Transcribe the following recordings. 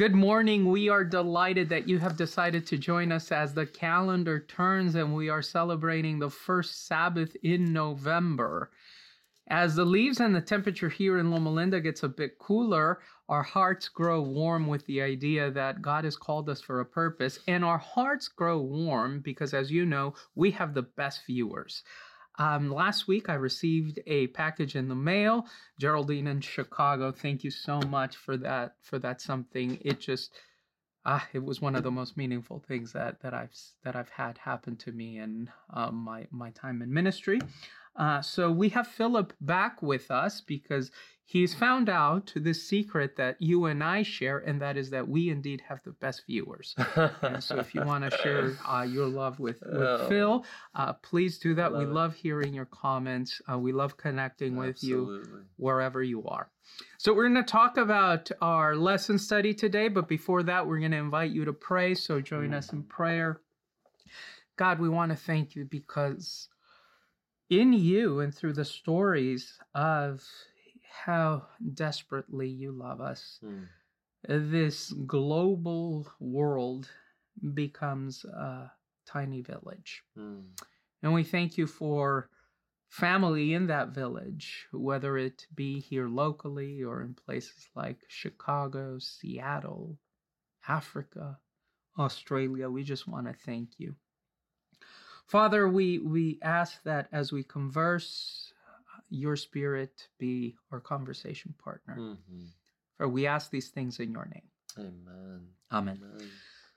Good morning. We are delighted that you have decided to join us as the calendar turns and we are celebrating the first Sabbath in November. As the leaves and the temperature here in Loma Linda gets a bit cooler, our hearts grow warm with the idea that God has called us for a purpose. And our hearts grow warm because, as you know, we have the best viewers. Um, last week, I received a package in the mail. Geraldine in Chicago, thank you so much for that. For that something, it just ah, it was one of the most meaningful things that that I've that I've had happen to me in um, my my time in ministry. Uh, so we have Philip back with us because he's found out the secret that you and I share, and that is that we indeed have the best viewers. and so if you want to share uh, your love with, with oh. Phil, uh, please do that. Love we it. love hearing your comments. Uh, we love connecting with Absolutely. you wherever you are. So we're going to talk about our lesson study today, but before that, we're going to invite you to pray. So join mm. us in prayer. God, we want to thank you because in you and through the stories of how desperately you love us, mm. this global world becomes a tiny village. Mm. And we thank you for family in that village, whether it be here locally or in places like Chicago, Seattle, Africa, Australia. We just want to thank you. Father, we, we ask that as we converse, your spirit be our conversation partner. Mm-hmm. For we ask these things in your name. Amen. Amen. Amen.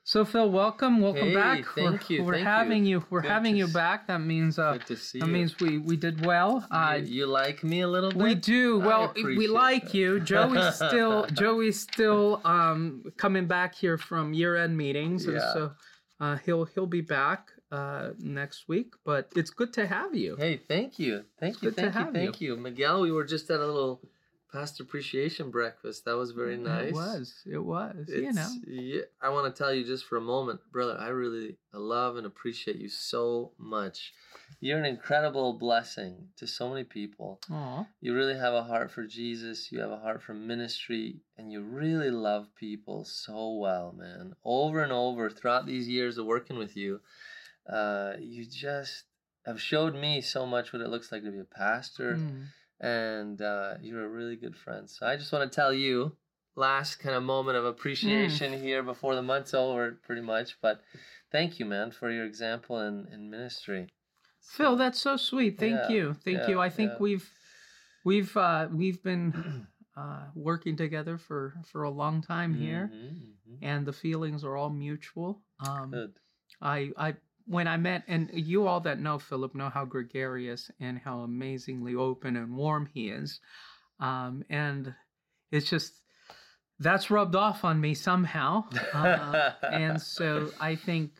So Phil, welcome, welcome hey, back. Thank we're, you. We're thank having you. you. We're good having you back. That means uh, good to see that you. means we we did well. Uh, you, you, like me a little bit. We do. Well, we like that. you. Joey's still Joey's still um coming back here from year end meetings, and yeah. so uh, he'll he'll be back uh, next week. But it's good to have you. Hey, thank you, thank you, thank you, thank you. you, Miguel. We were just at a little pastor appreciation breakfast. That was very nice. It was. It was. It's, you know. Yeah, I want to tell you just for a moment, brother. I really love and appreciate you so much. You're an incredible blessing to so many people. Aww. You really have a heart for Jesus. You have a heart for ministry, and you really love people so well, man. Over and over throughout these years of working with you, uh, you just have showed me so much what it looks like to be a pastor, mm. and uh, you're a really good friend. So I just want to tell you, last kind of moment of appreciation mm. here before the month's over, pretty much. But thank you, man, for your example in, in ministry. So, Phil, that's so sweet. Thank yeah, you, thank yeah, you. I think yeah. we've we've uh, we've been uh, working together for for a long time here, mm-hmm, mm-hmm. and the feelings are all mutual. Um, Good. I I when I met, and you all that know Philip know how gregarious and how amazingly open and warm he is. Um, and it's just, that's rubbed off on me somehow. Uh, and so I think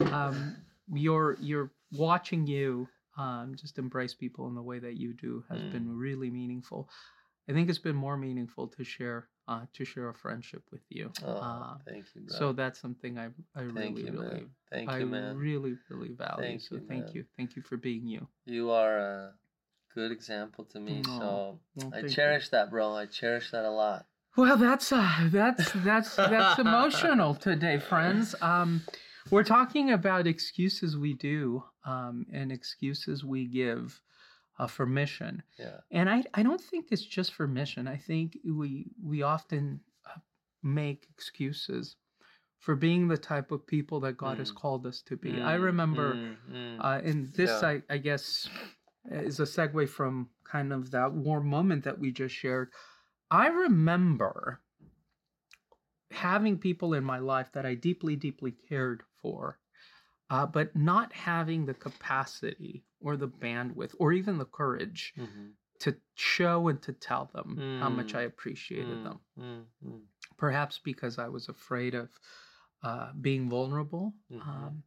um, you're, you're watching you um, just embrace people in the way that you do has mm. been really meaningful. I think it's been more meaningful to share uh, to share a friendship with you. Oh, uh, thank you, bro. So that's something I I thank really you, really man. thank I you, man. really really value. Thank so you, thank man. you, thank you for being you. You are a good example to me. So I thank you. cherish that, bro. I cherish that a lot. Well, that's uh, that's that's that's emotional today, friends. Um, we're talking about excuses we do um, and excuses we give uh, for mission. Yeah. And I, I don't think it's just for mission. I think we we often uh, make excuses for being the type of people that God has Mm. called us to be. I Mm, remember, mm, mm. uh, and this Yeah. I, I guess is a segue from kind of that warm moment that we just shared. I remember having people in my life that I deeply, deeply cared for, uh, but not having the capacity or the bandwidth or even the courage Mhm. to show and to tell them how much Mm. I appreciated Mm, them. mm, mm. Perhaps because I was afraid of uh, being vulnerable. Mhm. Um,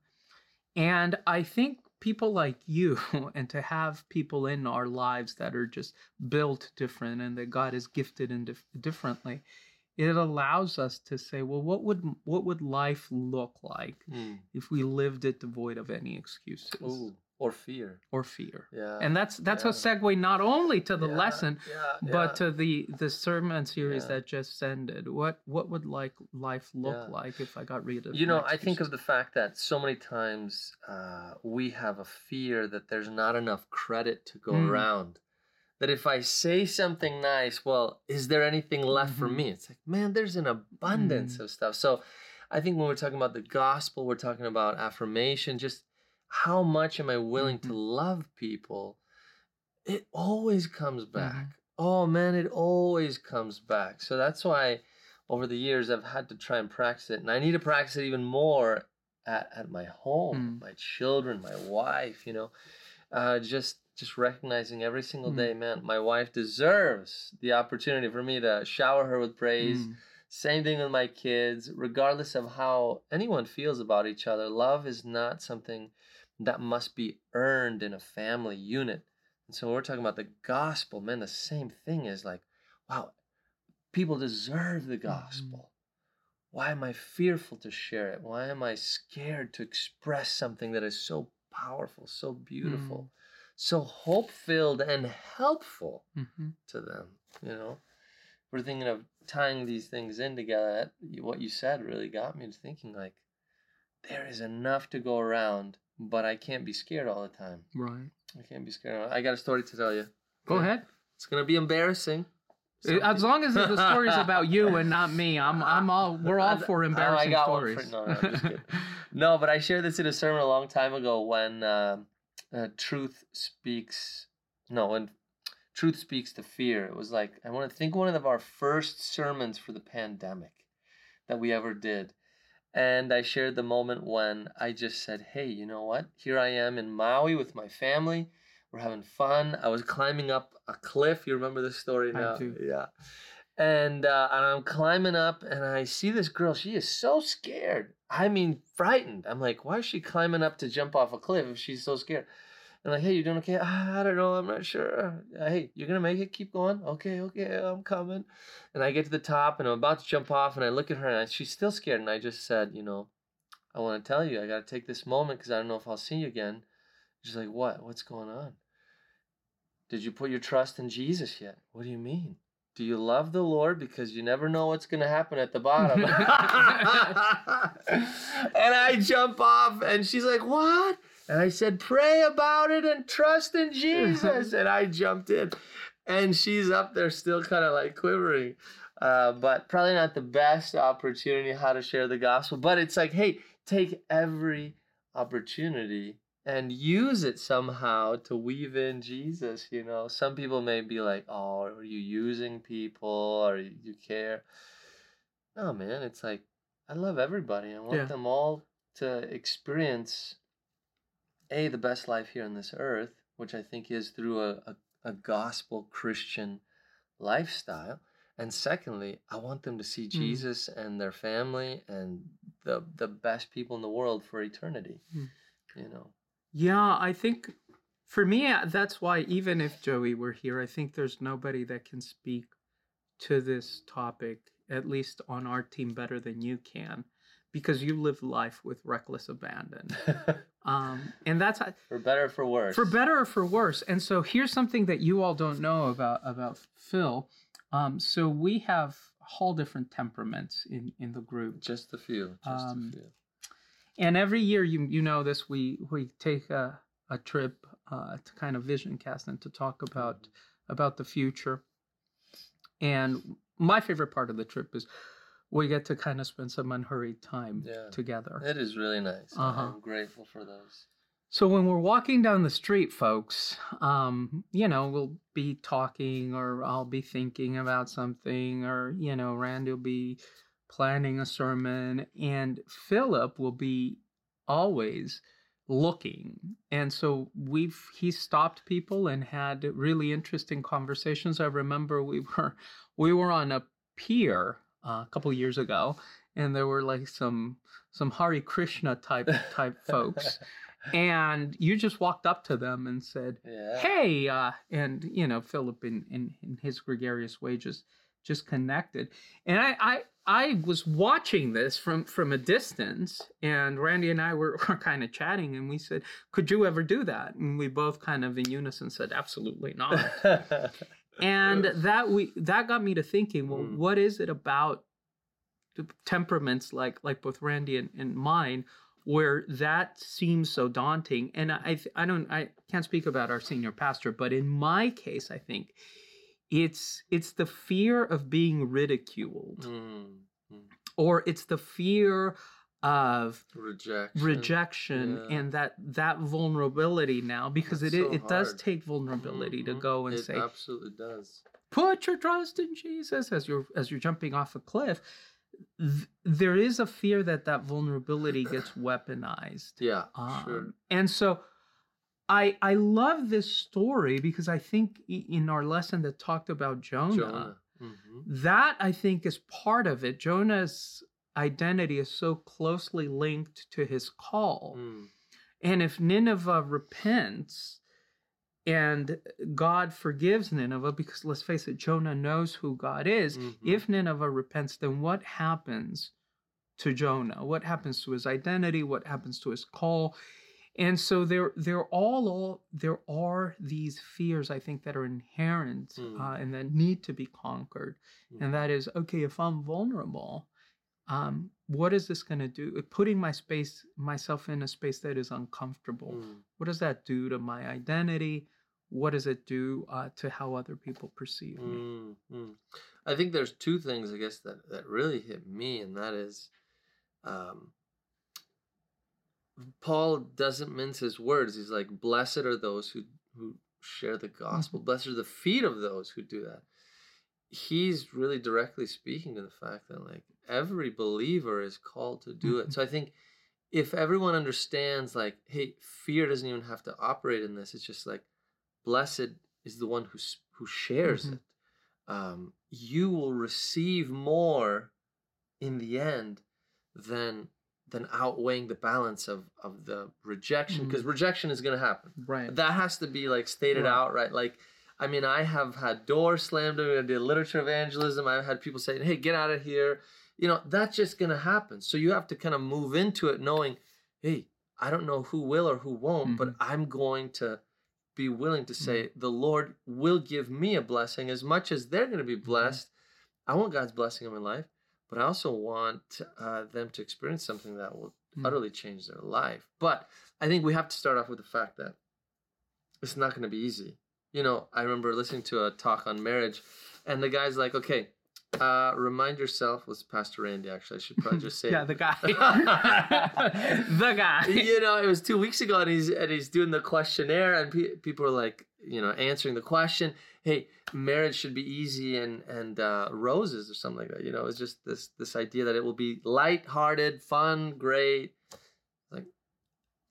and I think people like you, and to have people in our lives that are just built different and that God has gifted in dif- differently, it allows us to say, well, what would what would life look like Mm. if we lived it devoid of any excuses Ooh, or fear. or fear? Yeah. And that's that's yeah. a segue not only to the Yeah, lesson, yeah, but to the the sermon series that just ended. What what would like life look like if I got rid of you know i think of the fact that so many times uh, we have a fear that there's not enough credit to go Mm. around that if i say something nice well is there anything left for Mhm. me it's like man there's an abundance Mm. of stuff so i think when we're talking about the gospel we're talking about affirmation just how much am i willing to Mhm. love people it always comes Mm-hmm. back oh man it always comes back so that's why over the years I've had to try and practice it, and I need to practice it even more at, at my home, Mm. my children, my wife. You know, uh, just just recognizing every single Mm. day, man, my wife deserves the opportunity for me to shower her with praise. Mm. Same thing with my kids, regardless of how anyone feels about each other. Love is not something that must be earned in a family unit. And so we're talking about the gospel, man. The same thing is like, wow, people deserve the gospel. Why am I fearful to share it? Why am I scared to express something that is so powerful, so beautiful, so hope filled and helpful Mhm. to them? You know, we're thinking of tying these things in together. That- What you said really got me to thinking like, there is enough to go around, but I can't be scared all the time. Right. I can't be scared. I got a story to tell you. Go ahead. It's gonna be embarrassing. Uh, As long as the story's about you and not me, I'm I'm all we're all for Oh, embarrassing I got one stories. for- no, no, I'm just kidding. No, but I shared this in a sermon a long time ago when um uh, truth speaks. No, when truth speaks to fear. It was like I want to think one of our first sermons for the pandemic that we ever did, and I shared the moment when I just said, "Hey, you know what? Here I am in Maui with my family. We're having fun. I was climbing up a cliff. You remember this story I now? do. Yeah." And, uh, and I'm climbing up and I see this girl. She is so scared. I mean, frightened. I'm like, why is she climbing up to jump off a cliff if she's so scared? And like, hey, you doing okay? "Ah, I don't know. I'm not sure. Uh, Hey, you're gonna make it. Keep going. Okay, okay, I'm coming. And I get to the top and I'm about to jump off and I look at her and I, she's still scared. And I just said, you know, I want to tell you, I got to take this moment because I don't know if I'll see you again. She's like, what? What's going on? Did you put your trust in Jesus yet? What do you mean? Do you love the Lord? Because you never know what's going to happen at the bottom. and I jump off, and she's like, What? And I said, Pray about it and trust in Jesus. and I jumped in, and she's up there still kind of like quivering. Uh, but probably not the best opportunity how to share the gospel. But it's like, hey, take every opportunity and use it somehow to weave in Jesus. You know, some people may be like, "Oh, are you using people? Or you you care?" No, man. It's like I love everybody. I want Yeah. them all to experience a the best life here on this earth, which I think is through a, a, a gospel Christian lifestyle. And secondly, I want them to see Jesus and their family and the the best people in the world for eternity. Mm. You know. Yeah, I think for me, uh, that's why even if Joey were here, I think there's nobody that can speak to this topic, at least on our team, better than you can, because you live life with reckless abandon. Um, and that's for better or for worse. for better or for worse. And so here's something that you all don't know about about Phil. Um, so we have all different temperaments in in the group. Just a few. Just Um, a few. and every year you you know this we we take a, a trip uh, to kind of vision cast and to talk about about the future and my favorite part of the trip is we get to kind of spend some unhurried time Yeah. together It is really nice. Uh-huh. I'm grateful for those. so when we're walking down the street folks um you know we'll be talking or i'll be thinking about something or you know randy will be planning a sermon and philip will be always looking and so we've he stopped people and had really interesting conversations i remember we were we were on a pier uh, a couple years ago and there were like some some Hare Krishna type type folks, and you just walked up to them and said, Yeah. "Hey," uh, and you know Philip in, in in his gregarious way just just connected, and I I I was watching this from from a distance, and Randy and I were, were kind of chatting, and we said, "Could you ever do that?" And we both kind of in unison said, "Absolutely not." and that we that got me to thinking well Mm. what is it about the temperaments like like both randy and, and mine where that seems so daunting and i i don't i can't speak about our senior pastor but in my case i think it's it's the fear of being ridiculed Mm, mm. or it's the fear of Rejection. rejection Yeah. and that that vulnerability now because That's it so it does take vulnerability to Mhm. go and it say absolutely does. put your trust in Jesus as you're as you're jumping off a cliff. Th- there is a fear that that vulnerability gets weaponized. Yeah, Um, sure. And so I I love this story because I think in our lesson that talked about Jonah, Jonah. hmm that I think is part of it. Jonah's identity is so closely linked to his call. Mm. And if Nineveh repents and God forgives Nineveh, because let's face it, Jonah knows who God is. Mhm. If Nineveh repents, then what happens to Jonah? What happens to his identity? What happens to his call? And so there, there all, all there are these fears I think that are inherent Mm. uh, and that need to be conquered. Mm. And that is okay. If I'm vulnerable, um, what is this going to do? Putting my space, myself in a space that is uncomfortable. Mm. What does that do to my identity? What does it do uh, to how other people perceive me? Mm, mm. I think there's two things, I guess, that, that really hit me, and that is um, Paul doesn't mince his words. He's like, Blessed are those who, who share the gospel, blessed are the feet of those who do that. He's really directly speaking to the fact that, like, every believer is called to do it. Mhm. So I think if everyone understands, like, hey, fear doesn't even have to operate in this, it's just like, blessed is the one who, who shares Mhm. it um, you will receive more in the end than than outweighing the balance of of the rejection because rejection is going to happen Right. that has to be like stated Right. outright like i mean i have had doors slammed in i did literature evangelism. I've had people saying hey get out of here. You know that's just going to happen. So you have to kind of move into it knowing hey i don't know who will or who won't but i'm going to be willing to say the lord will give me a blessing as much as they're going to be blessed. I want god's blessing in my life but i also want uh, them to experience something that will Mm. utterly change their life. But i think we have to start off with the fact that it's not going to be easy. You know, I remember listening to a talk on marriage, and the guy's like, "Okay, uh, remind yourself." Was Pastor Randy actually? I should probably just say. yeah, the guy. the guy. you know, it was two weeks ago, and he's and he's doing the questionnaire, and pe- people are like, you know, answering the question. Hey, marriage should be easy and and uh, roses or something like that. You know, it's just this this idea that it will be light-hearted, fun, great. Like,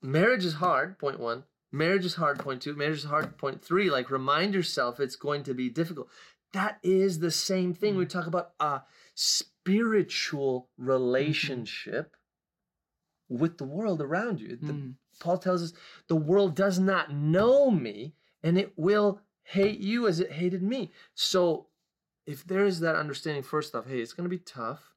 marriage is hard. Point one. Marriage is hard. Point two. Marriage is hard. Point three. Like, remind yourself it's going to be difficult. That is the same thing. We talk about a spiritual relationship with the world around you. The- Mm. Paul tells us the world does not know me and it will hate you as it hated me. So if there is that understanding, first off, hey, it's going to be tough,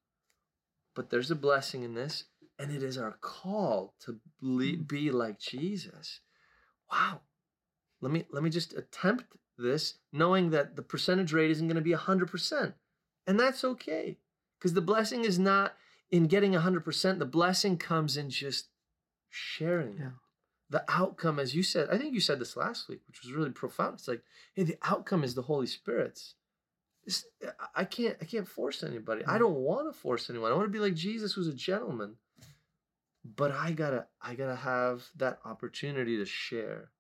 but there's a blessing in this, and it is our call to ble- be like Jesus. Wow. Let me let me just attempt this, knowing that the percentage rate isn't going to be hundred percent, and that's okay, because the blessing is not in getting hundred percent. The blessing comes in just sharing Yeah. the outcome, as you said, I think you said this last week, which was really profound. It's like, hey, the outcome is the Holy Spirit's. It's, I can't, I can't force anybody. I don't want to force anyone. I want to be like Jesus, who's a gentleman. But I gotta, I gotta have that opportunity to share,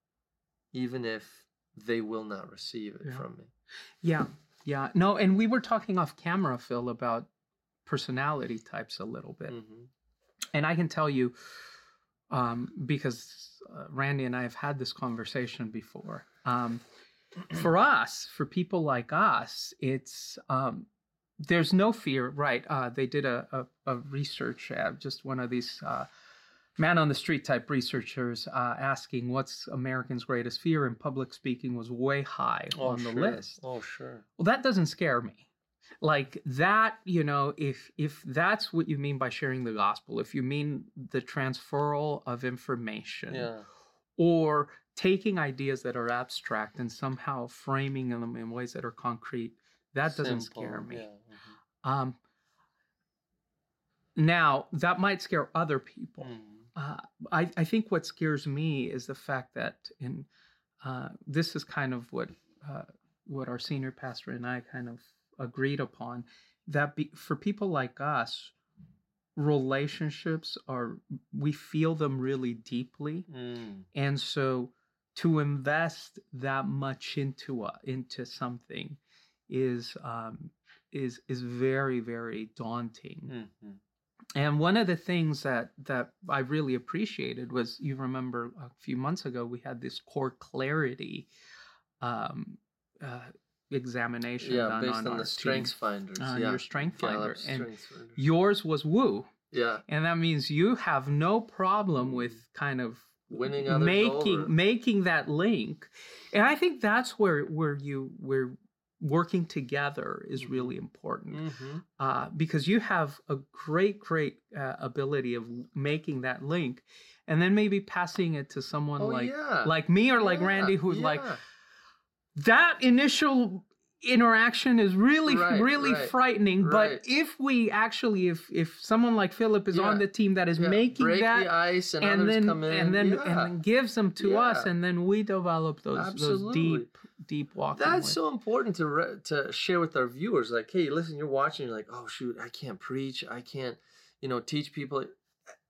even if they will not receive it Yeah. from me. Yeah, yeah. No, and we were talking off camera, Phil, about personality types a little bit. Mhm. And I can tell you, um, because uh, Randy and I have had this conversation before. Um, for us, for people like us, it's um, there's no fear, right? Uh, they did a, a, a research, uh, just one of these uh, man on the street type researchers uh, asking what's Americans' greatest fear, and public speaking was way high Oh, on the list. Oh, sure. Well, that doesn't scare me. Like that, you know, if if that's what you mean by sharing the gospel, if you mean the transferal of information, Yeah. or taking ideas that are abstract and somehow framing them in ways that are concrete, that doesn't Simple, scare me. Yeah. Um, now that might scare other people. Mhm. Uh, I, I think what scares me is the fact that in uh, this is kind of what uh, what our senior pastor and I kind of agreed upon that be, for people like us, relationships are we feel them really deeply, Mm. and so to invest that much into a, into something is um, is is very very daunting. Mhm. And one of the things that that I really appreciated was you remember a few months ago we had this core clarity um, uh, examination Yeah, done based on, on, the strengths finders. on yeah. your strength finder, Gallup and yours was woo, yeah. and that means you have no problem with kind of Winning making over. making that link, and I think that's where where you where working together is really important Mhm. uh, because you have a great, great uh, ability of making that link, and then maybe passing it to someone Oh, like yeah. like me or like Yeah, Randy, who's like that initial interaction is really, Right, really right, frightening. right. But if we actually, if if someone like Philip is on the team that is Yeah, making break that. the ice and, and then come in. and then yeah. and then gives them to us, and then we develop those those deep deep walking. That's with- so important to re- to share with our viewers. Like, hey, listen, you're watching. You're like, oh shoot, I can't preach. I can't, you know, teach people.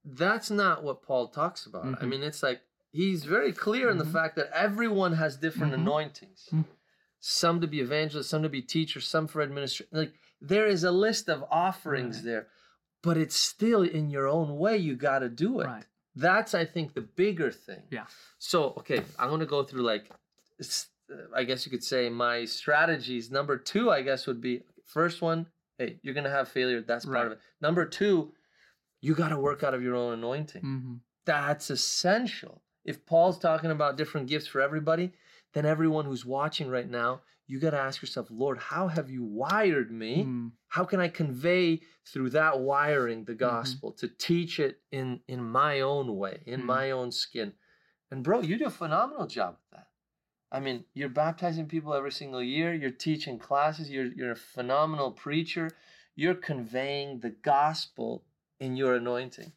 That's not what Paul talks about. I Mhm. mean, it's like he's very clear in the Mhm. fact that everyone has different Mhm. anointings. Mhm. Some to be evangelists, some to be teachers, some for administration. Like there is a list of offerings Right. there, but it's still in your own way. You got to do it. Right. That's I think the bigger thing. Yeah. So okay, I'm gonna go through like, I guess you could say my strategies. Number two, I guess would be first one. Hey, you're gonna have failure. That's part of it. Number two, you got to work out of your own anointing. Mhm. That's essential. If Paul's talking about different gifts for everybody, then everyone who's watching right now, you got to ask yourself, Lord, how have you wired me? Mm. How can I convey through that wiring the gospel to teach it in in my own way, in Mhm. my own skin? And bro, you do a phenomenal job with that. I mean, you're baptizing people every single year. You're teaching classes. You're you're a phenomenal preacher. You're conveying the gospel in your anointing.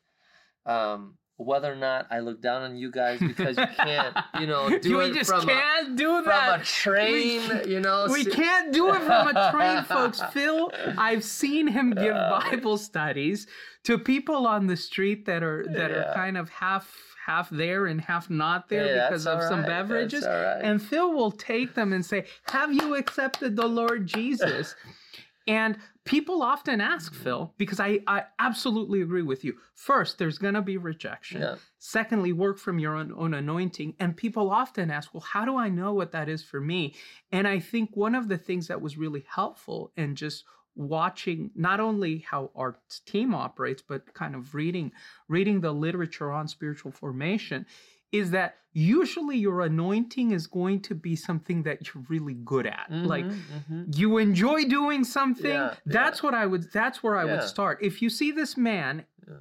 Um, whether or not I look down on you guys because you can't, you know, do we it just from a, can't do from that. a train, you know. We sit- can't do it from a train, folks. Phil, I've seen him give Uh, Bible studies to people on the street that are that are kind of half half there and half not there Hey, because of some right, that's beverages. right. And Phil will take them and say, "Have you accepted the Lord Jesus?" and people often ask Phil because I I absolutely agree with you. First, there's going to be rejection. yeah. Secondly, work from your own, own anointing. And people often ask, well, how do I know what that is for me? And I think one of the things that was really helpful and just watching not only how our team operates, but kind of reading reading the literature on spiritual formation is that usually your anointing is going to be something that you're really good at. Like Mhm, mhm. you enjoy doing something Yeah, that's what i would that's where i would start if you see this man Yeah.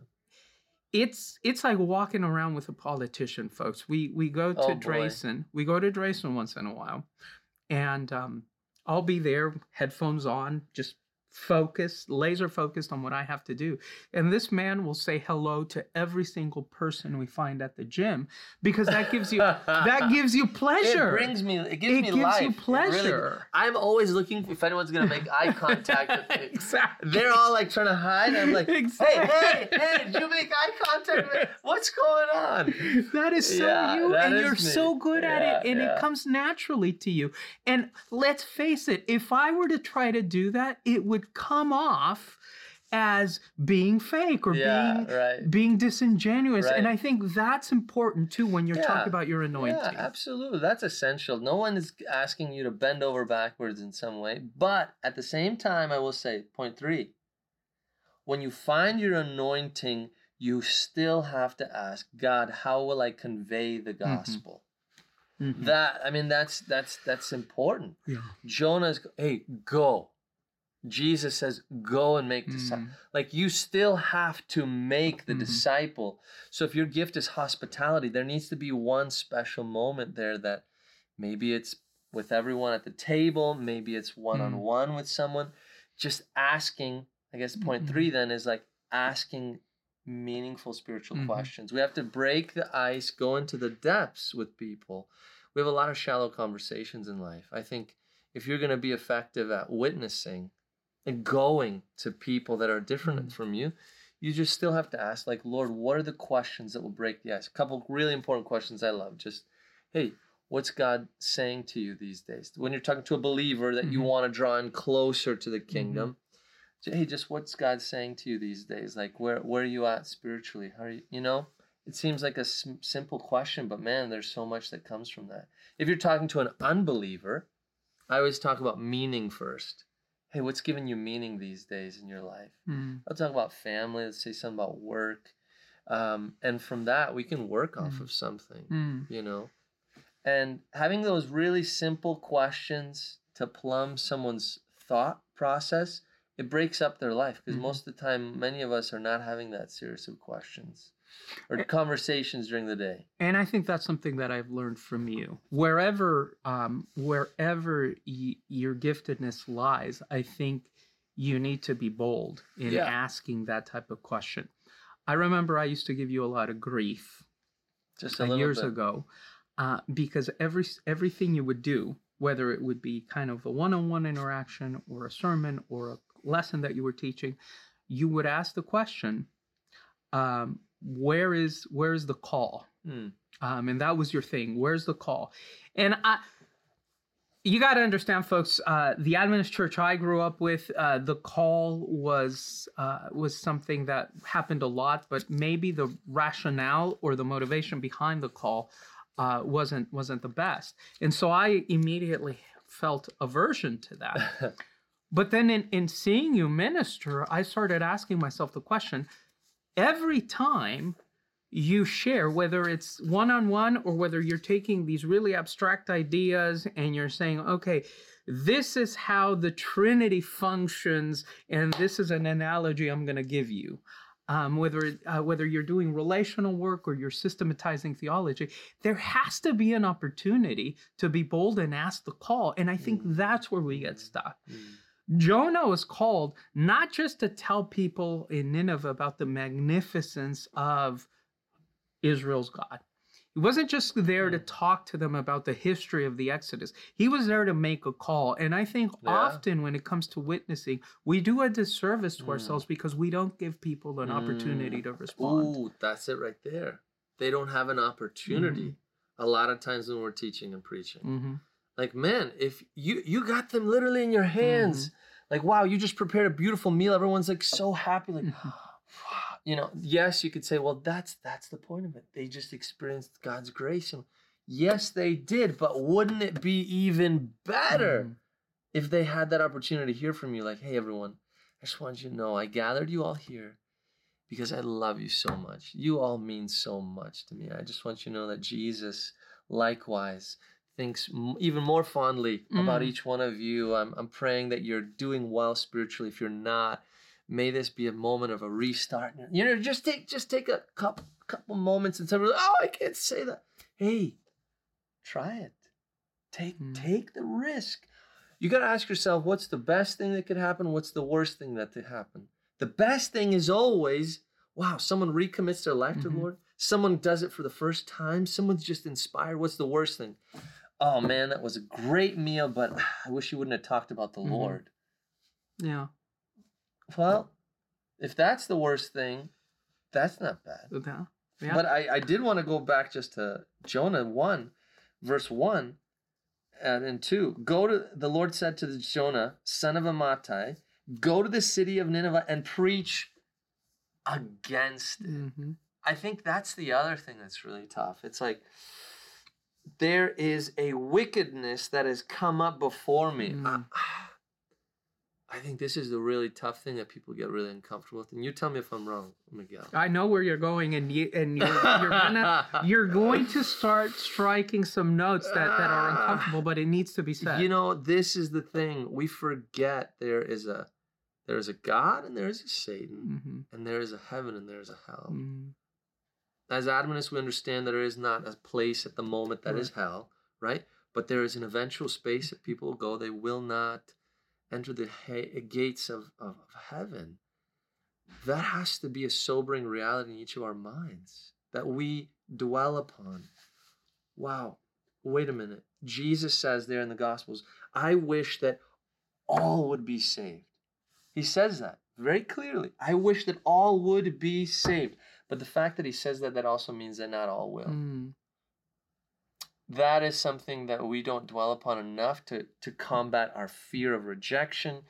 it's it's like walking around with a politician folks we we go to Oh. Drayson we go to Drayson once in a while and um i'll be there headphones on just focused laser focused on what i have to do and this man will say hello to every single person we find at the gym because that gives you that gives you pleasure It brings me. It gives It me gives you life. It really- pleasure. I'm always looking if anyone's gonna make eye contact with me. exactly They're all like trying to hide. I'm like, Exactly. hey, hey, hey! Did you make eye contact with me? What's going on? That is so Yeah, you, and you're me. so good at it, and yeah. it comes naturally to you. And let's face it, if I were to try to do that, it would come off as being fake or yeah, being right. being disingenuous. And I think that's important too when you're Yeah. talking about your anointing. Yeah, absolutely. That's essential. No one is asking you to bend over backwards in some way. But at the same time, I will say, point three, when you find your anointing, you still have to ask God, how will I convey the gospel? Mhm. That I mean, that's that's that's important. Yeah. Jonah's hey, go. Jesus says, go and make disciples. Mm. Like you still have to make the Mhm. disciple. So if your gift is hospitality, there needs to be one special moment there that maybe it's with everyone at the table, maybe it's one on one with someone. Just asking, I guess point Mhm. three then is like asking meaningful spiritual Mhm. questions. We have to break the ice, go into the depths with people. We have a lot of shallow conversations in life. I think if you're going to be effective at witnessing and going to people that are different Mm. from you, you just still have to ask, like, Lord, what are the questions that will break the ice? A couple really important questions I love. Just, hey, what's God saying to you these days? When you're talking to a believer that you Mhm. want to draw in closer to the kingdom, j- hey, just what's God saying to you these days? Like, where where are you at spiritually? How are you? You know, it seems like a sim- simple question, but man, there's so much that comes from that. If you're talking to an unbeliever, I always talk about meaning first. Hey, what's giving you meaning these days in your life? Mm. I'll talk about family. Let's say something about work, um, and from that we can work off Mm. of something. Mm. You know, and having those really simple questions to plumb someone's thought process, it breaks up their life because Mhm. most of the time, many of us are not having that series of questions or conversations during the day. And I think that's something that I've learned from you. Wherever, um, wherever y- your giftedness lies, I think you need to be bold in Yeah. asking that type of question. I remember I used to give you a lot of grief Just a uh, years bit. ago uh, because every everything you would do, whether it would be kind of a one-on-one interaction or a sermon or a lesson that you were teaching, you would ask the question, um, "Where is where is the call?" Hmm. um, and that was your thing. Where's the call? And I, you got to understand, folks. Uh, the Adventist church I grew up with, uh, the call was uh, was something that happened a lot, but maybe the rationale or the motivation behind the call uh, wasn't wasn't the best. And so I immediately felt aversion to that. But then in, in seeing you minister, I started asking myself the question every time you share, whether it's one on one or whether you're taking these really abstract ideas and you're saying, okay, this is how the Trinity functions, and this is an analogy I'm going to give you. Um, whether uh, whether you're doing relational work or you're systematizing theology, there has to be an opportunity to be bold and ask the call, and I think Mm. that's where we get stuck. Hmm. Jonah was called not just to tell people in Nineveh about the magnificence of Israel's God. He wasn't just there to Mm. talk to them about the history of the Exodus. He was there to make a call. And I think Yeah. often when it comes to witnessing, we do a disservice to Mm. ourselves because we don't give people an opportunity to respond. Ooh, that's it right there. They don't have an opportunity. A lot of times when we're teaching and preaching. hmm Like, man, if you you got them literally in your hands, like, wow, you just prepared a beautiful meal. Everyone's like so happy, like, Mhm. you know. Yes, you could say, well, that's that's the point of it. They just experienced God's grace, and yes, they did. But wouldn't it be even better Mhm. if they had that opportunity to hear from you? Like, hey, everyone, I just want you to know I gathered you all here because I love you so much. You all mean so much to me. I just want you to know that Jesus, likewise, thinks even more fondly about Mm. each one of you. I'm, I'm praying that you're doing well spiritually. If you're not, may this be a moment of a restart. You know, just take just take a couple couple moments and say, "Oh, I can't say that." Hey, try it. Take Mm. take the risk. You got to ask yourself, what's the best thing that could happen? What's the worst thing that could happen? The best thing is always, wow, someone recommits their life to the Mhm. Lord. Someone does it for the first time. Someone's just inspired. What's the worst thing? Oh man, that was a great meal, but I wish you wouldn't have talked about the Mhm. Lord. Yeah. Well, if that's the worst thing, that's not bad. Yeah. Yeah. But I, I did want to go back just to Jonah 1, verse 1 and, and 2. Go to, the Lord said to Jonah, son of Amittai, go to the city of Nineveh and preach against it. Mhm. I think that's the other thing that's really tough. It's like there is a wickedness that has come up before me. Mm. I, I think this is the really tough thing that people get really uncomfortable with. And you tell me if I'm wrong, Miguel. I know where you're going, and you and you're, you're gonna you're going to start striking some notes that, that are uncomfortable, but it needs to be said. You know, this is the thing. We forget there is a there is a God and there is a Satan, Mhm. and there is a heaven and there is a hell. Mhm. As Adventists, we understand that there is not a place at the moment that is hell, right? But there is an eventual space that people will go. They will not enter the ha- eh, gates of, of, of heaven. That has to be a sobering reality in each of our minds that we dwell upon. Wow, wait a minute. Jesus says there in the Gospels, I wish that all would be saved. He says that very clearly. I wish that all would be saved. But the fact that he says that, that also means that not all will. Mm. That is something that we don't dwell upon enough to, to combat our fear of rejection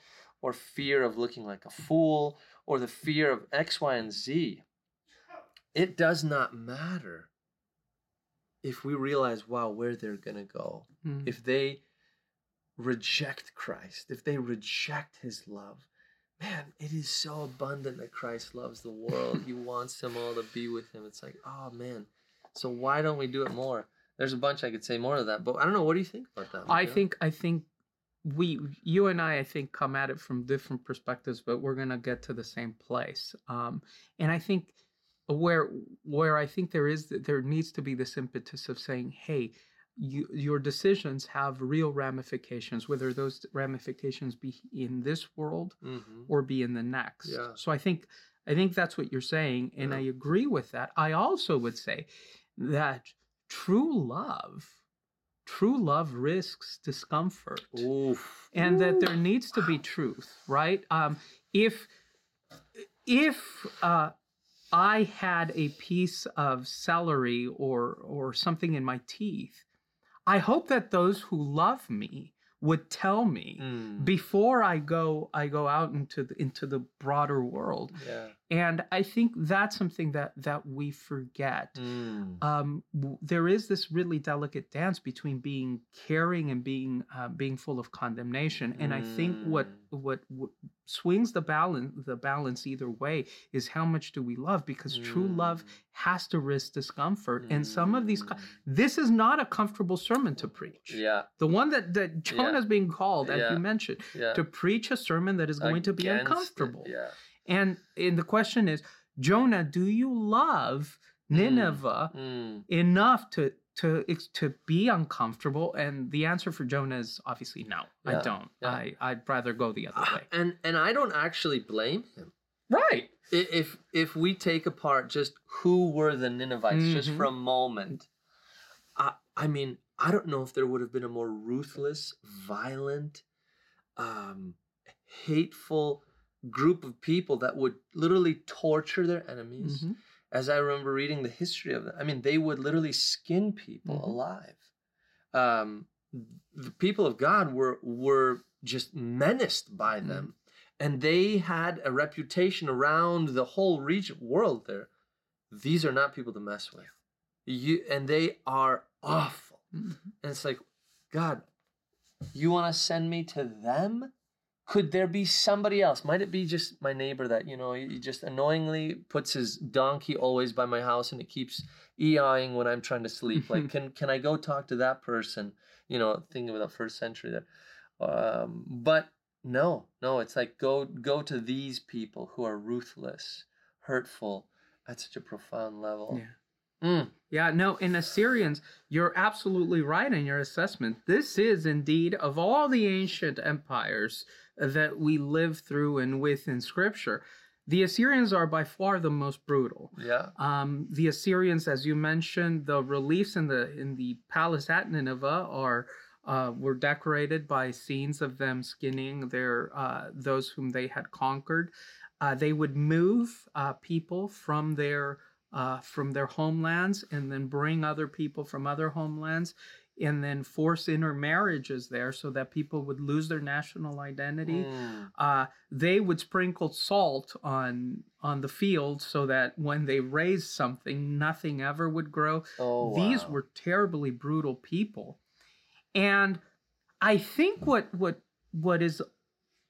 or fear of looking like a fool or the fear of X, Y, and Z. It does not matter if we realize, wow, where they're going to go. Mm. If they reject Christ, if they reject his love, man, it is so abundant that Christ loves the world. he wants them all to be with him. It's like, oh man. So why don't we do it more? There's a bunch I could say more of that, but I don't know. What do you think about that? I think I think we you and I I think come at it from different perspectives, but we're gonna get to the same place. Um, and I think where where I think there is there needs to be this impetus of saying, hey, you, your decisions have real ramifications, whether those ramifications be in this world Mhm. or be in the next. Yeah. So I think I think that's what you're saying, and Yeah. I agree with that. I also would say that true love, true love risks discomfort, Oof. and that there needs to be truth, right? Um, if if uh, I had a piece of celery or or something in my teeth, I hope that those who love me would tell me Mm. before I go I go out into the into the broader world. Yeah. And I think that's something that that we forget. Mm. Um, w- there is this really delicate dance between being caring and being uh, being full of condemnation. And I think what Mm. what, what swings the balance the balance either way is how much do we love because true love has to risk discomfort. And some of these Mm. this is not a comfortable sermon to preach. Yeah. The one that that Jonah is being called, as Yeah. you mentioned, Yeah. to preach a sermon that is going to be Against it, uncomfortable. Yeah. And and the question is, Jonah, do you love Nineveh Mm. enough to to to be uncomfortable? And the answer for Jonah is obviously no. I don't. yeah. I I'd rather go the other way. And and I don't actually blame him. Right. If if we take apart just who were the Ninevites just Mhm. for a moment, I I mean I don't know if there would have been a more ruthless, violent, um, hateful group of people that would literally torture their enemies. Mhm. As I remember reading the history of them, I mean they would literally skin people Mhm. alive. Um, the people of God were were just menaced by Mhm. them and they had a reputation around the whole region world there these are not people to mess with you and they are awful Mhm. and it's like god you want to send me to them could there be somebody else? Might it be just my neighbor that you know he just annoyingly puts his donkey always by my house and it keeps eyeing when i'm trying to sleep? Like can can i go talk to that person? You know thinking the first century there. Um, but no no it's like go go to these people who are ruthless hurtful at such a profound level. Yeah. Mm, Yeah, no, in Assyrians, you're absolutely right in your assessment. This is indeed, of all the ancient empires that we live through and with in scripture, the Assyrians are by far the most brutal. yeah Um, the Assyrians, as you mentioned, the reliefs in the in the palace at Nineveh are uh, were decorated by scenes of them skinning their uh, those whom they had conquered. Uh, they would move uh, people from their uh, from their homelands and then bring other people from other homelands and then force intermarriages there so that people would lose their national identity. Mm. Uh, they would sprinkle salt on on the field so that when they raised something, nothing ever would grow. Oh, These wow. were terribly brutal people, and I think what what what is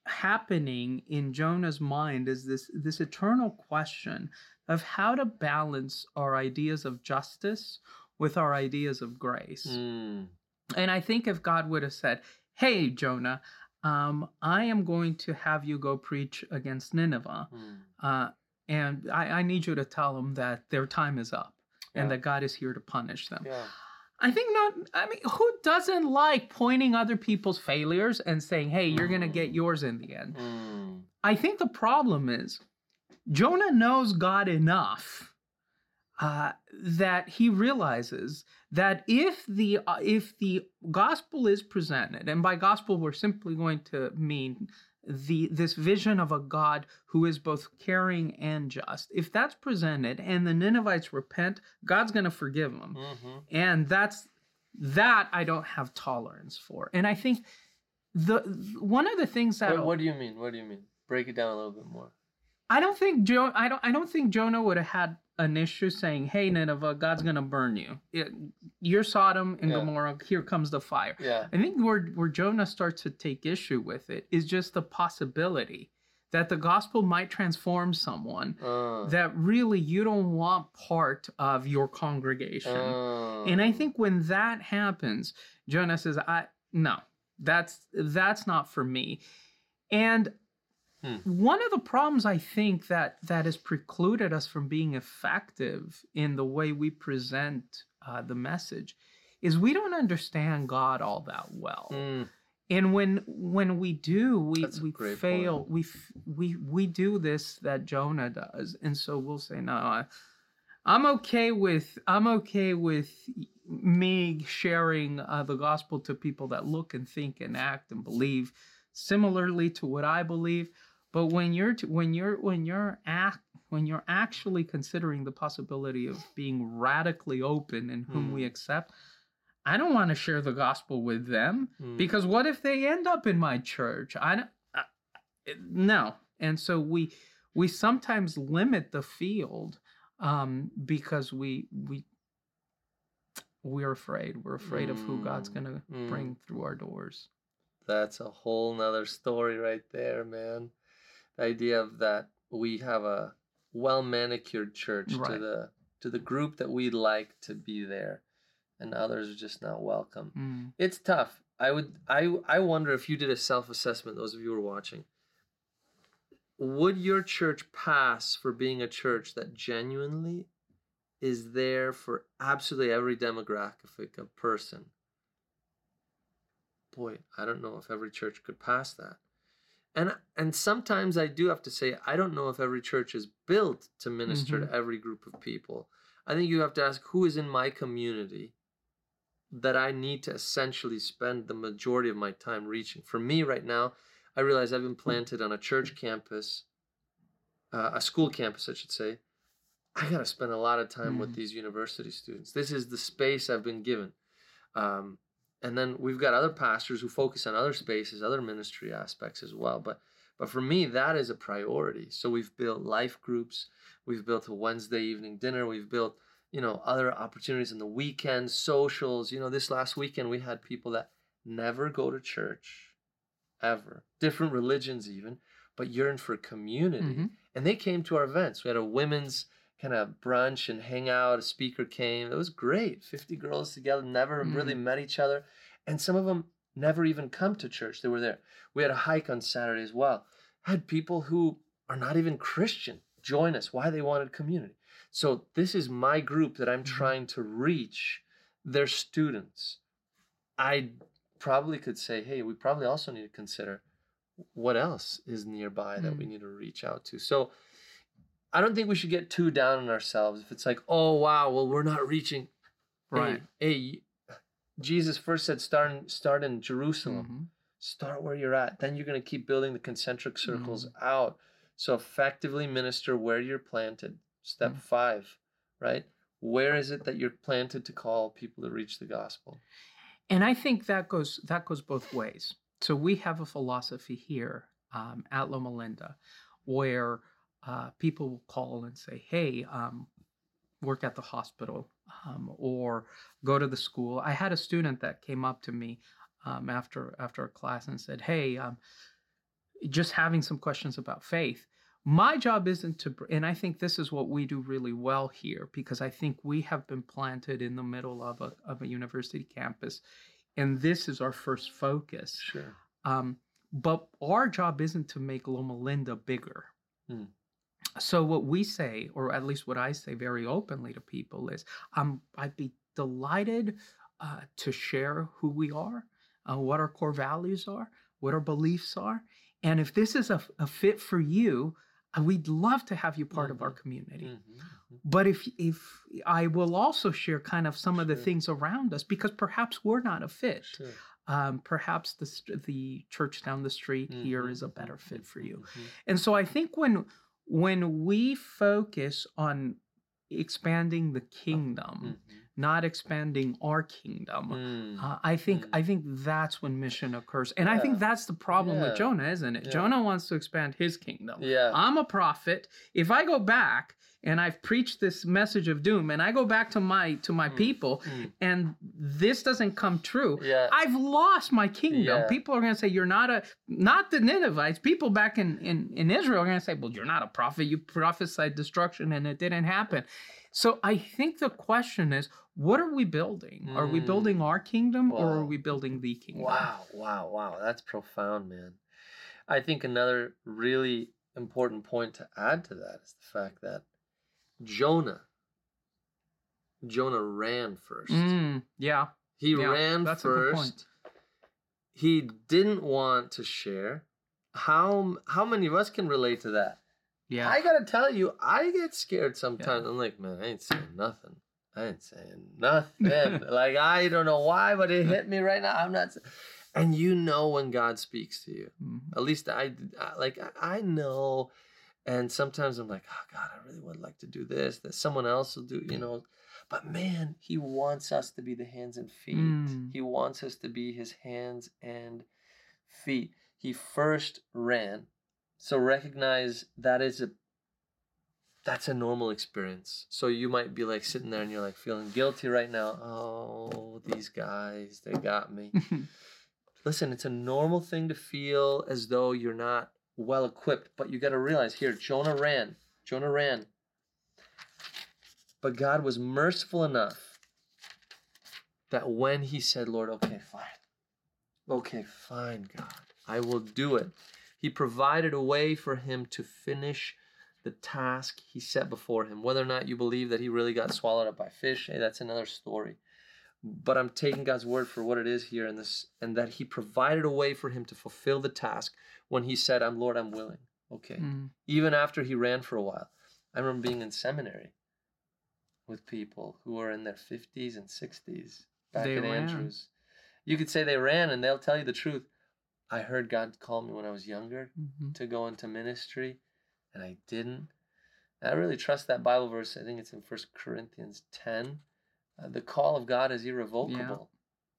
happening in Jonah's mind is this this eternal question of how to balance our ideas of justice with our ideas of grace. Mm. And I think if God would have said, "Hey Jonah, um, I am going to have you go preach against Nineveh, Mm. uh, and I, I need you to tell them that their time is up and that God is here to punish them." Yeah. I think not. I mean, who doesn't like pointing other people's failures and saying, "Hey, you're gonna Mm. get yours in the end"? Mm. I think the problem is Jonah knows God enough uh, that he realizes that if the uh, if the gospel is presented, and by gospel we're simply going to mean the this vision of a God who is both caring and just, if that's presented and the Ninevites repent, God's going to forgive them hmm and that's that I don't have tolerance for. And I think the one of the things that What, what do you mean? What do you mean? Break it down a little bit more. I don't think Jo I don't I don't think Jonah would have had an issue saying, "Hey Nineveh, God's gonna burn you. It- you're Sodom and Yeah. Gomorrah. Here comes the fire." Yeah. I think where where Jonah starts to take issue with it is just the possibility that the gospel might transform someone Uh, that really you don't want part of your congregation. uh, And I think when that happens, Jonah says, "I no, that's that's not for me." And Hmm. one of the problems I think that that has precluded us from being effective in the way we present uh, the message is we don't understand God all that well. Mm. And when when we do, we That's we fail. We f- we we do this that Jonah does, and so we'll say, "No, I, I'm okay with I'm okay with me sharing uh, the gospel to people that look and think and act and believe similarly to what I believe." But when you're t- when you're when you're act when you're actually considering the possibility of being radically open in whom we Hmm. accept, I don't want to share the gospel with them Mm. because what if they end up in my church i don't I, no and so we we sometimes limit the field um because we we we're afraid we're afraid of who god's Mm, gonna mm. bring through our doors That's a whole nother story right there, man. The idea of that we have a well manicured church to the to the group that we'd like to be there, and others are just not welcome. Mm. It's tough. I would I I wonder if you did a self assessment, those of you who are watching. Would your church pass for being a church that genuinely is there for absolutely every demographic of person? Boy, I don't know if every church could pass that. And and sometimes I do have to say I don't know if every church is built to minister to every group of people. I think you have to ask who is in my community that I need to essentially spend the majority of my time reaching. For me, right now, I realize I've been planted on a church campus, uh, a school campus, I should say. I got to spend a lot of time with Mm. these university students. This is the space I've been given. Um, and then we've got other pastors who focus on other spaces, other ministry aspects as well. But but for me, that is a priority. So we've built life groups. We've built a Wednesday evening dinner. We've built you know other opportunities in the weekends socials you know this last weekend we had people that never go to church ever different religions even but yearn for community Mhm. and they came to our events we had a women's kind of brunch and hang out. a speaker came it was great 50 girls together never really met each other and some of them never even come to church they were there we had a hike on saturday as well had people who are not even christian join us why they wanted community so this is my group that I'm Mhm. trying to reach. They're students. I probably could say, hey, we probably also need to consider what else is nearby that we Mm. need to reach out to. So I don't think we should get too down on ourselves. If it's like, oh wow, well we're not reaching. right Hey, hey Jesus first said start in, start in Jerusalem Mhm. start where you're at then you're going to keep building the concentric circles Mm. out so effectively minister where you're planted step Mm. five right where is it that you're planted to call people to reach the gospel and I think that goes that goes both ways. So we have a philosophy here um, at Loma Linda where uh, people will call and say, "Hey, um, work at the hospital um, or go to the school." I had a student that came up to me um, after after a class and said, "Hey, um, just having some questions about faith." My job isn't to, and I think this is what we do really well here because I think we have been planted in the middle of a of a university campus, and this is our first focus. Sure. Um, but our job isn't to make Loma Linda bigger. Hmm. So what we say, or at least what I say very openly to people, is um, I'd be delighted uh, to share who we are, uh, what our core values are, what our beliefs are, and if this is a, a fit for you, uh, we'd love to have you part of our community. Mhm, mhm. But if if I will also share kind of some of the things around us because perhaps we're not a fit Sure. um, perhaps the the church down the street here Mhm, is a better fit for you. And so I think when when we focus on expanding the kingdom, Mhm. Not expanding our kingdom, Mm. uh, I think Mm. I think that's when mission occurs. And I think that's the problem Yeah. with Jonah, isn't it? Yeah. Jonah wants to expand his kingdom. Yeah. I'm a prophet. If I go back and I've preached this message of doom and I go back to my to my Mm. people Mm. and this doesn't come true, Yeah. I've lost my kingdom. Yeah. People are going to say you're not a not the Ninevites. People back in in, in Israel are going to say, "Well, you're not a prophet. You prophesied destruction and it didn't happen." So I think the question is, what are we building? Are we Mm. building our kingdom or are we building the kingdom? Wow, wow, wow. That's profound, man. I think another really important point to add to that is the fact that Jonah, Jonah ran first. Mm, yeah. he yeah, ran that's first. He didn't want to share. How how many of us can relate to that? Yeah. I gotta tell you, I get scared sometimes. I'm like, man, I ain't saying nothing. I ain't saying nothing. like I don't know why, but it hit me right now. I'm not. And you know when God speaks to you. Mhm. At least I, I like I- I know. And sometimes I'm like, oh God, I really would like to do this. That someone else will do, you know. But man, He wants us to be the hands and feet. Mm. He wants us to be His hands and feet. He first ran. So recognize that is a that's a normal experience. So you might be like sitting there and you're like feeling guilty right now. Oh, these guys, they got me. Listen, it's a normal thing to feel as though you're not well equipped, but you got to realize here, Jonah ran. Jonah ran. But God was merciful enough that when he said, Lord, okay, fine. Okay, fine, God. I will do it. He provided a way for him to finish the task he set before him. Whether or not you believe that he really got swallowed up by fish, hey, that's another story. But I'm taking God's word for what it is here in this, and that he provided a way for him to fulfill the task when he said, I'm Lord, I'm willing. Okay. Mm. Even after he ran for a while. I remember being in seminary with people who were in their 50s and 60s back They at ran. Andrews. You could say they ran and they'll tell you the truth. I heard God call me when I was younger Mhm. to go into ministry and I didn't. And I really trust that Bible verse. I think it's in First Corinthians 10. Uh, the call of God is irrevocable.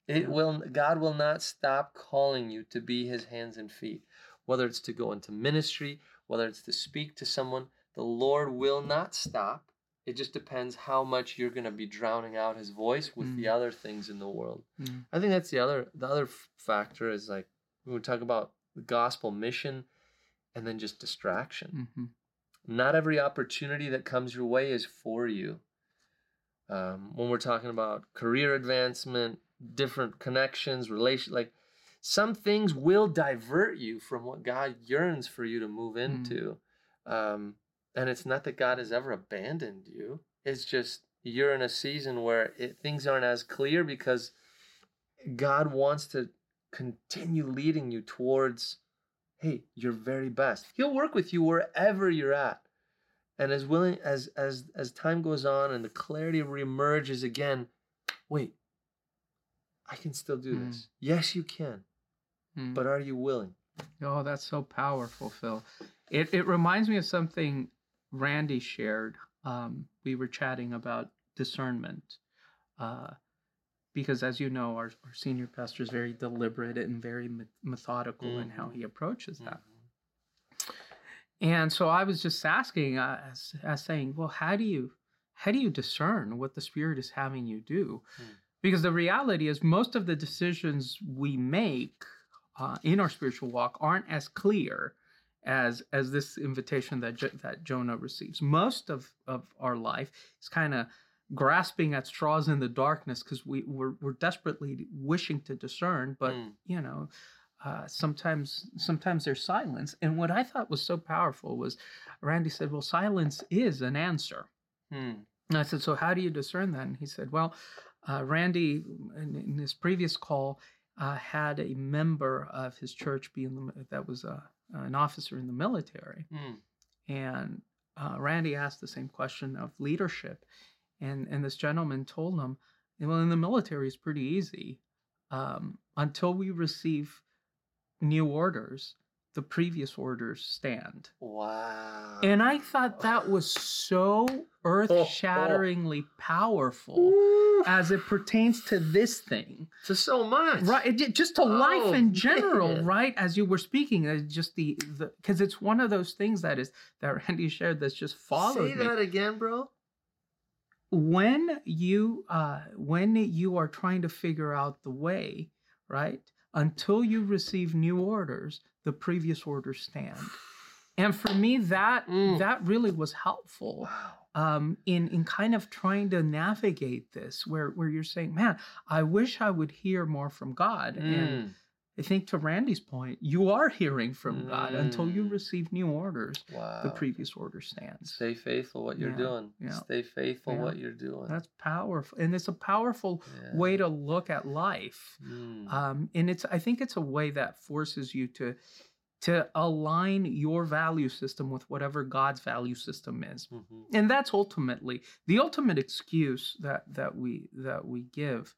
It Yeah. will God will not stop calling you to be his hands and feet. Whether it's to go into ministry, whether it's to speak to someone, the Lord will not stop. It just depends how much you're going to be drowning out his voice with the Mm. other things in the world. Mm. I think that's the other the other factor is like we talk about the gospel mission and then just distraction. Mhm. Not every opportunity that comes your way is for you. Um, when we're talking about career advancement, different connections, relation, like some things will divert you from what God yearns for you to move into. Um, and it's not that God has ever abandoned you. It's just you're in a season where it, things aren't as clear because God wants to continue leading you towards, hey, your very best. He'll work with you wherever you're at. And as willing as as as time goes on and the clarity reemerges again, wait, I can still do Mm. this. Yes, you can. Mm. But are you willing? Oh, that's so powerful, Phil. It it reminds me of something Randy shared. Um, we were chatting about discernment, uh, because as you know, our, our senior pastor is very deliberate and very me- methodical in how he approaches that. Mhm. And so I was just asking, uh, as, as saying, well, how do you how do you discern what the Spirit is having you do? Hmm. Because the reality is, most of the decisions we make uh, in our spiritual walk aren't as clear as as this invitation that jo- that Jonah receives. Most of of our life is kind of grasping at straws in the darkness because we we're, we're desperately wishing to discern, but Mm. you know uh, sometimes sometimes there's silence and what i thought was so powerful was randy said well silence is an answer Hmm. and i said so how do you discern that and he said well uh, randy in, in his previous call uh, had a member of his church be in the that was uh, an officer in the military Hmm. and uh, Randy asked the same question of leadership, and and this gentleman told him, "Well, in the military, it's pretty easy. Um, until we receive new orders, the previous orders stand." Wow. And I thought that was so earth-shatteringly powerful Ooh, as it pertains to this thing. to so much. Right, it, just to life Oh, in general, man. right? As you were speaking, uh, just the because it's one of those things that is that Randy shared that's just followed Say me. that again, bro. When you uh when you are trying to figure out the way, right? Until you receive new orders, the previous orders stand. And for me, that Mm. that really was helpful um, in in kind of trying to navigate this, where where you're saying, "Man, I wish I would hear more from God." And Mm. I think to Randy's point, you are hearing from God until you Mm. receive new orders. Wow. The previous order stands. Stay faithful what you're Yeah, doing. yeah, Stay faithful yeah. what you're doing. That's powerful, and it's a powerful way to look at life. Mm. Um, and it's I think it's a way that forces you to to align your value system with whatever God's value system is. Mhm. and that's ultimately the ultimate excuse that that we that we give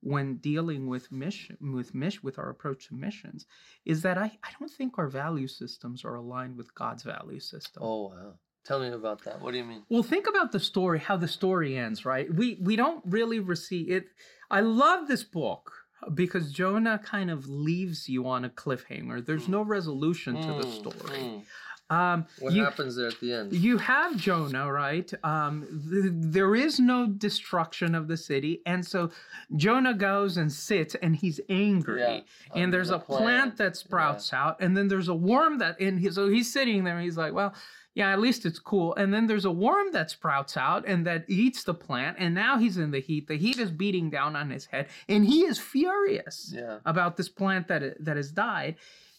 when dealing with mission with mission with our approach to missions is that I, I don't think our value systems are aligned with God's value system. Oh wow. Tell me about that. What do you mean? Well, think about the story, how the story ends, right? We we don't really receive it. I love this book because Jonah kind of leaves you on a cliffhanger. There's Mm. no resolution to the Mm, story. mm. Um, What you- happens there at the end? you have Jonah, right? Um, th- there is no destruction of the city, and so Jonah goes and sits, and he's angry. Yeah, And on there's the a plant that sprouts out, and then there's a worm that, and he, so he's sitting there, and he's like, "Well, yeah, at least it's cool." And then there's a worm that sprouts out and that eats the plant, and now he's in the heat. The heat is beating down on his head, and he is furious Yeah. about this plant that that has died.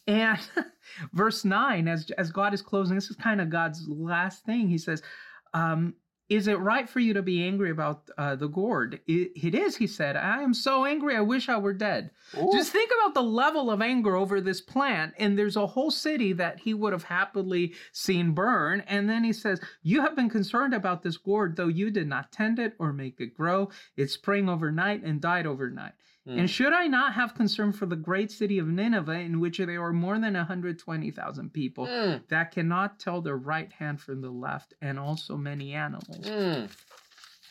And verse nine, as as God is closing, this is kind of God's last thing. He says, um, "Is it right for you to be angry about uh, the gourd?" It, it is, he said. I am so angry. I wish I were dead. Ooh. Just think about the level of anger over this plant, and there's a whole city that he would have happily seen burn. And then he says, You have been concerned about this gourd, though you did not tend it or make it grow. It sprang overnight and died overnight. Mm. And should I not have concern for the great city of Nineveh, in which there are more than 120,000 people Mm, that cannot tell their right hand from the left, and also many animals? mm.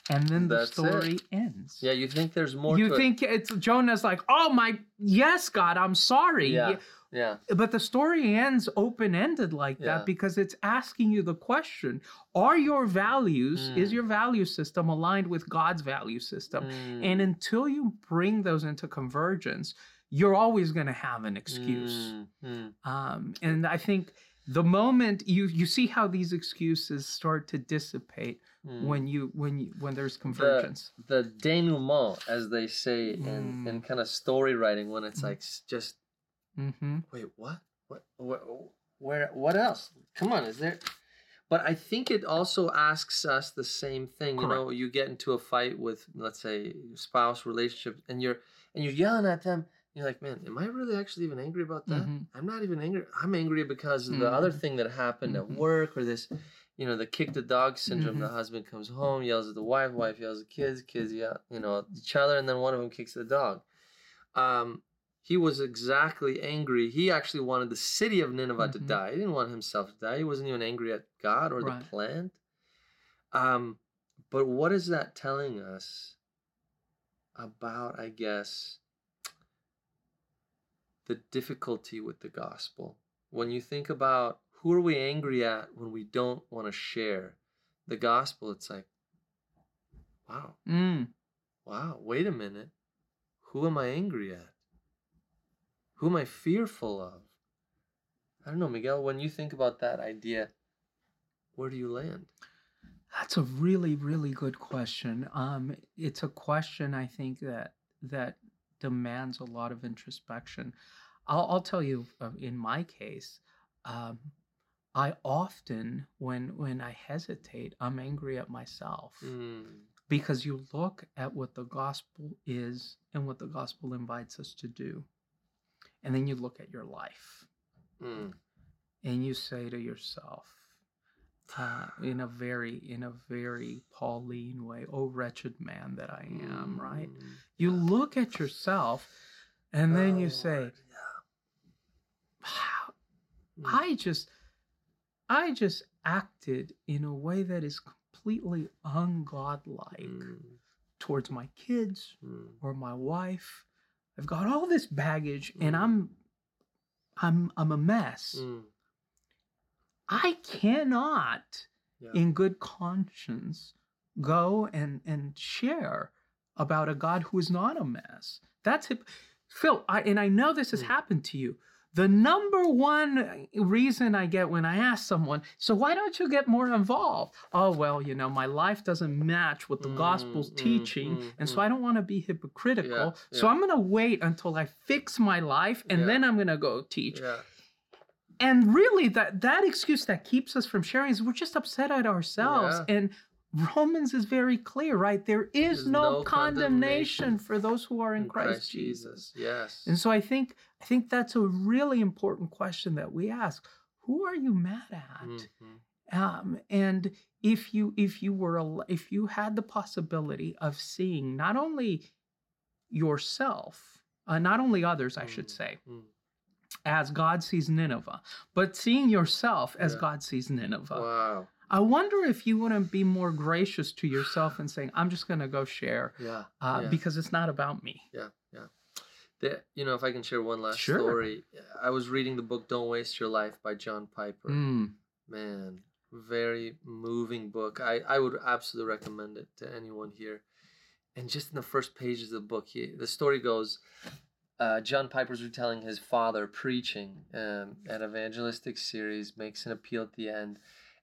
And then the That's it. story ends. Yeah, you think there's more you think it's Jonah's like, oh my, yes, God, I'm sorry. Yeah. Yeah, But the story ends open ended like Yeah. that because it's asking you the question Are your values, is Mm. your value system aligned with God's value system? Mm, And until you bring those into convergence, you're always going to have an excuse. mm. Um, and I think the moment you you see how these excuses start to dissipate Mm. when you when you when there's convergence. the denouement, as they say in, Mm. in kind of story writing, when it's Mm. like just hmm wait, what, what, what, where, what else? Come on, is there? But I think it also asks us the same thing. You know, you get into a fight with, let's say, spouse relationship, and you're and you're yelling at them. You're like, man, am I really actually even angry about that? Mhm. I'm not even angry. I'm angry because of the other Mhm. thing that happened Mhm. at work or this, you know, the kick the dog syndrome. The Mhm. husband comes home, yells at the wife, wife yells at kids, kids yell, you know, at each other, and then one of them kicks the dog. Um, he was exactly angry. He actually wanted the city of Nineveh to Mhm. die. He didn't want himself to die. He wasn't even angry at God or Right. the plant. Um, but what is that telling us about, I guess, the difficulty with the gospel. When you think about who are we angry at when we don't want to share the gospel, it's like, wow, Mm. wow, wait a minute. Who am I angry at? Who am I fearful of? I don't know, Miguel, when you think about that idea, where do you land? That's a really, really good question. Um, it's a question I think that that demands a lot of introspection. I'll, I'll tell you, uh, in my case, um, I often, when when I hesitate, I'm angry at myself. Mm, because you look at what the gospel is and what the gospel invites us to do, and then you look at your life. Mm, and you say to yourself uh, in a very in a very pauline way oh wretched man that i am right? Mm. you look at yourself and then you Oh, say Lord, wow yeah. Mm, i just i just acted in a way that is completely ungodlike mm, towards my kids mm, or my wife i've got all this baggage and Mm. i'm i'm i'm a mess mm. i cannot Yeah. in good conscience go and and share about a God who is not a mess. That's hip- Phil, I, and I know this has Hmm. happened to you. The number one reason I get when I ask someone, so why don't you get more involved? Oh, well, you know, my life doesn't match what the gospel's Mm, mm, teaching. mm, and so mm. I don't want to be hypocritical. Yeah, So. I'm going to wait until I fix my life and Yeah. then I'm going to go teach Yeah. and really that that excuse that keeps us from sharing is we're just upset at ourselves Yeah. and romans is very clear right there is There's no, no condemnation, condemnation for those who are in, christ, jesus. Yes. and so i think i think that's a really important question that we ask who are you mad at Mhm. um, and if you if you were if you had the possibility of seeing not only yourself uh, not only others i should Mm, say mm. as God sees Nineveh, but seeing yourself as Yeah. God sees Nineveh. Wow. I wonder if you wouldn't be more gracious to yourself and saying, I'm just going to go share Yeah. uh, yeah. because it's not about me. Yeah, yeah. The, you know, if I can share one last Sure. story, I was reading the book "Don't Waste Your Life" by John Piper. Mm, Man, very moving book. I I would absolutely recommend it to anyone here. And just in the first pages of the book, he, the story goes. Uh, John Piper's retelling his father preaching um, at evangelistic series, makes an appeal at the end,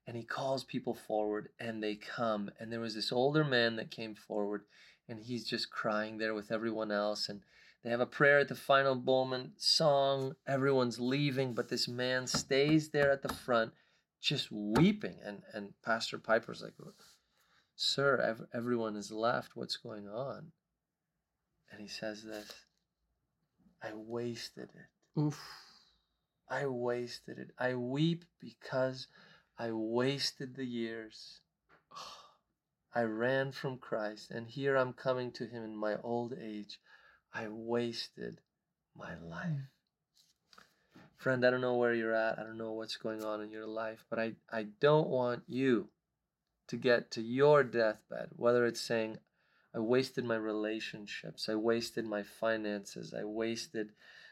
and he calls people forward, and they come. And there was this older man that came forward, and he's just crying there with everyone else, and they have a prayer at the final moment, song, everyone's leaving, but this man stays there at the front, just weeping. And and Pastor Piper's like, "Sir, ev- everyone has left. What's going on?" And he says this. I wasted it. oof. I wasted it. I weep because I wasted the years. I ran from Christ, and here I'm coming to Him in my old age. I wasted my life. Friend, I don't know where you're at. I don't know what's going on in your life, but I, I don't want you to get to your deathbed, whether it's saying, I wasted my relationships, I wasted my finances, I wasted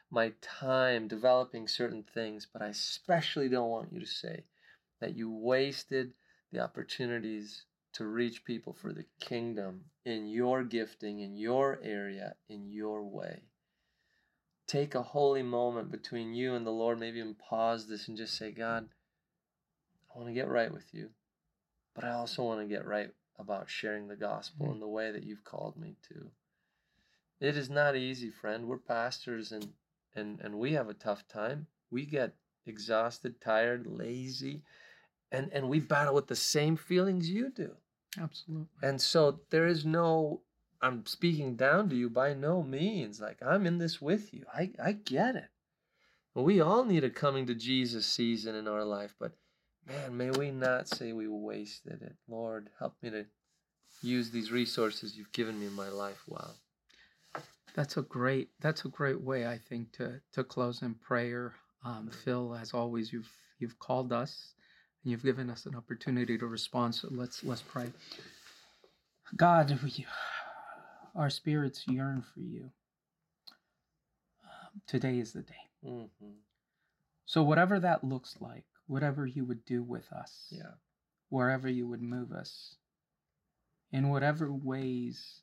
my time developing certain things, but I especially don't want you to say that you wasted the opportunities to reach people for the kingdom in your gifting, in your area, in your way. Take a holy moment between you and the Lord, maybe even pause this and just say, God, I want to get right with you, but I also want to get right about sharing the gospel Mhm. in the way that you've called me to. It is not easy, friend. We're pastors and and and we have a tough time. We get exhausted, tired, lazy, and and we battle with the same feelings you do. Absolutely. And so there is no I'm speaking down to you by no means. Like I'm in this with you. I I get it. We all need a coming to Jesus season in our life, but man, may we not say we wasted it. Lord, help me to use these resources you've given me in my life well. That's a great. That's a great way, I think, to to close in prayer. Um, Phil, as always, you've you've called us, you've given us an opportunity to respond. So let's let's pray. God, we our spirits yearn for you. Um, today is the day. Mm-hmm. So, whatever that looks like, whatever you would do with us, Yeah. wherever you would move us, in whatever ways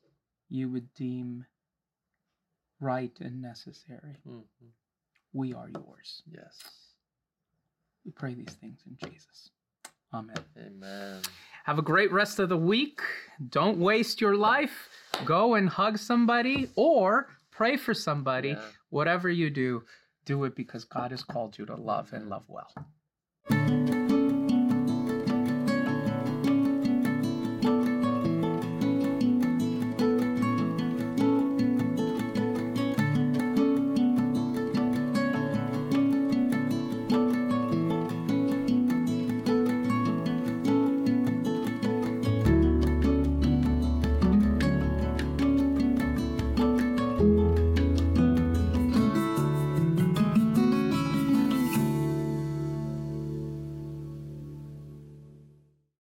you would deem right and necessary, Mm-hmm. we are yours. Yes. We pray these things in Jesus. Amen. Amen. Have a great rest of the week. Don't waste your life. Go and hug somebody or pray for somebody. Yeah. Whatever you do, do it because God has called you to love and love well.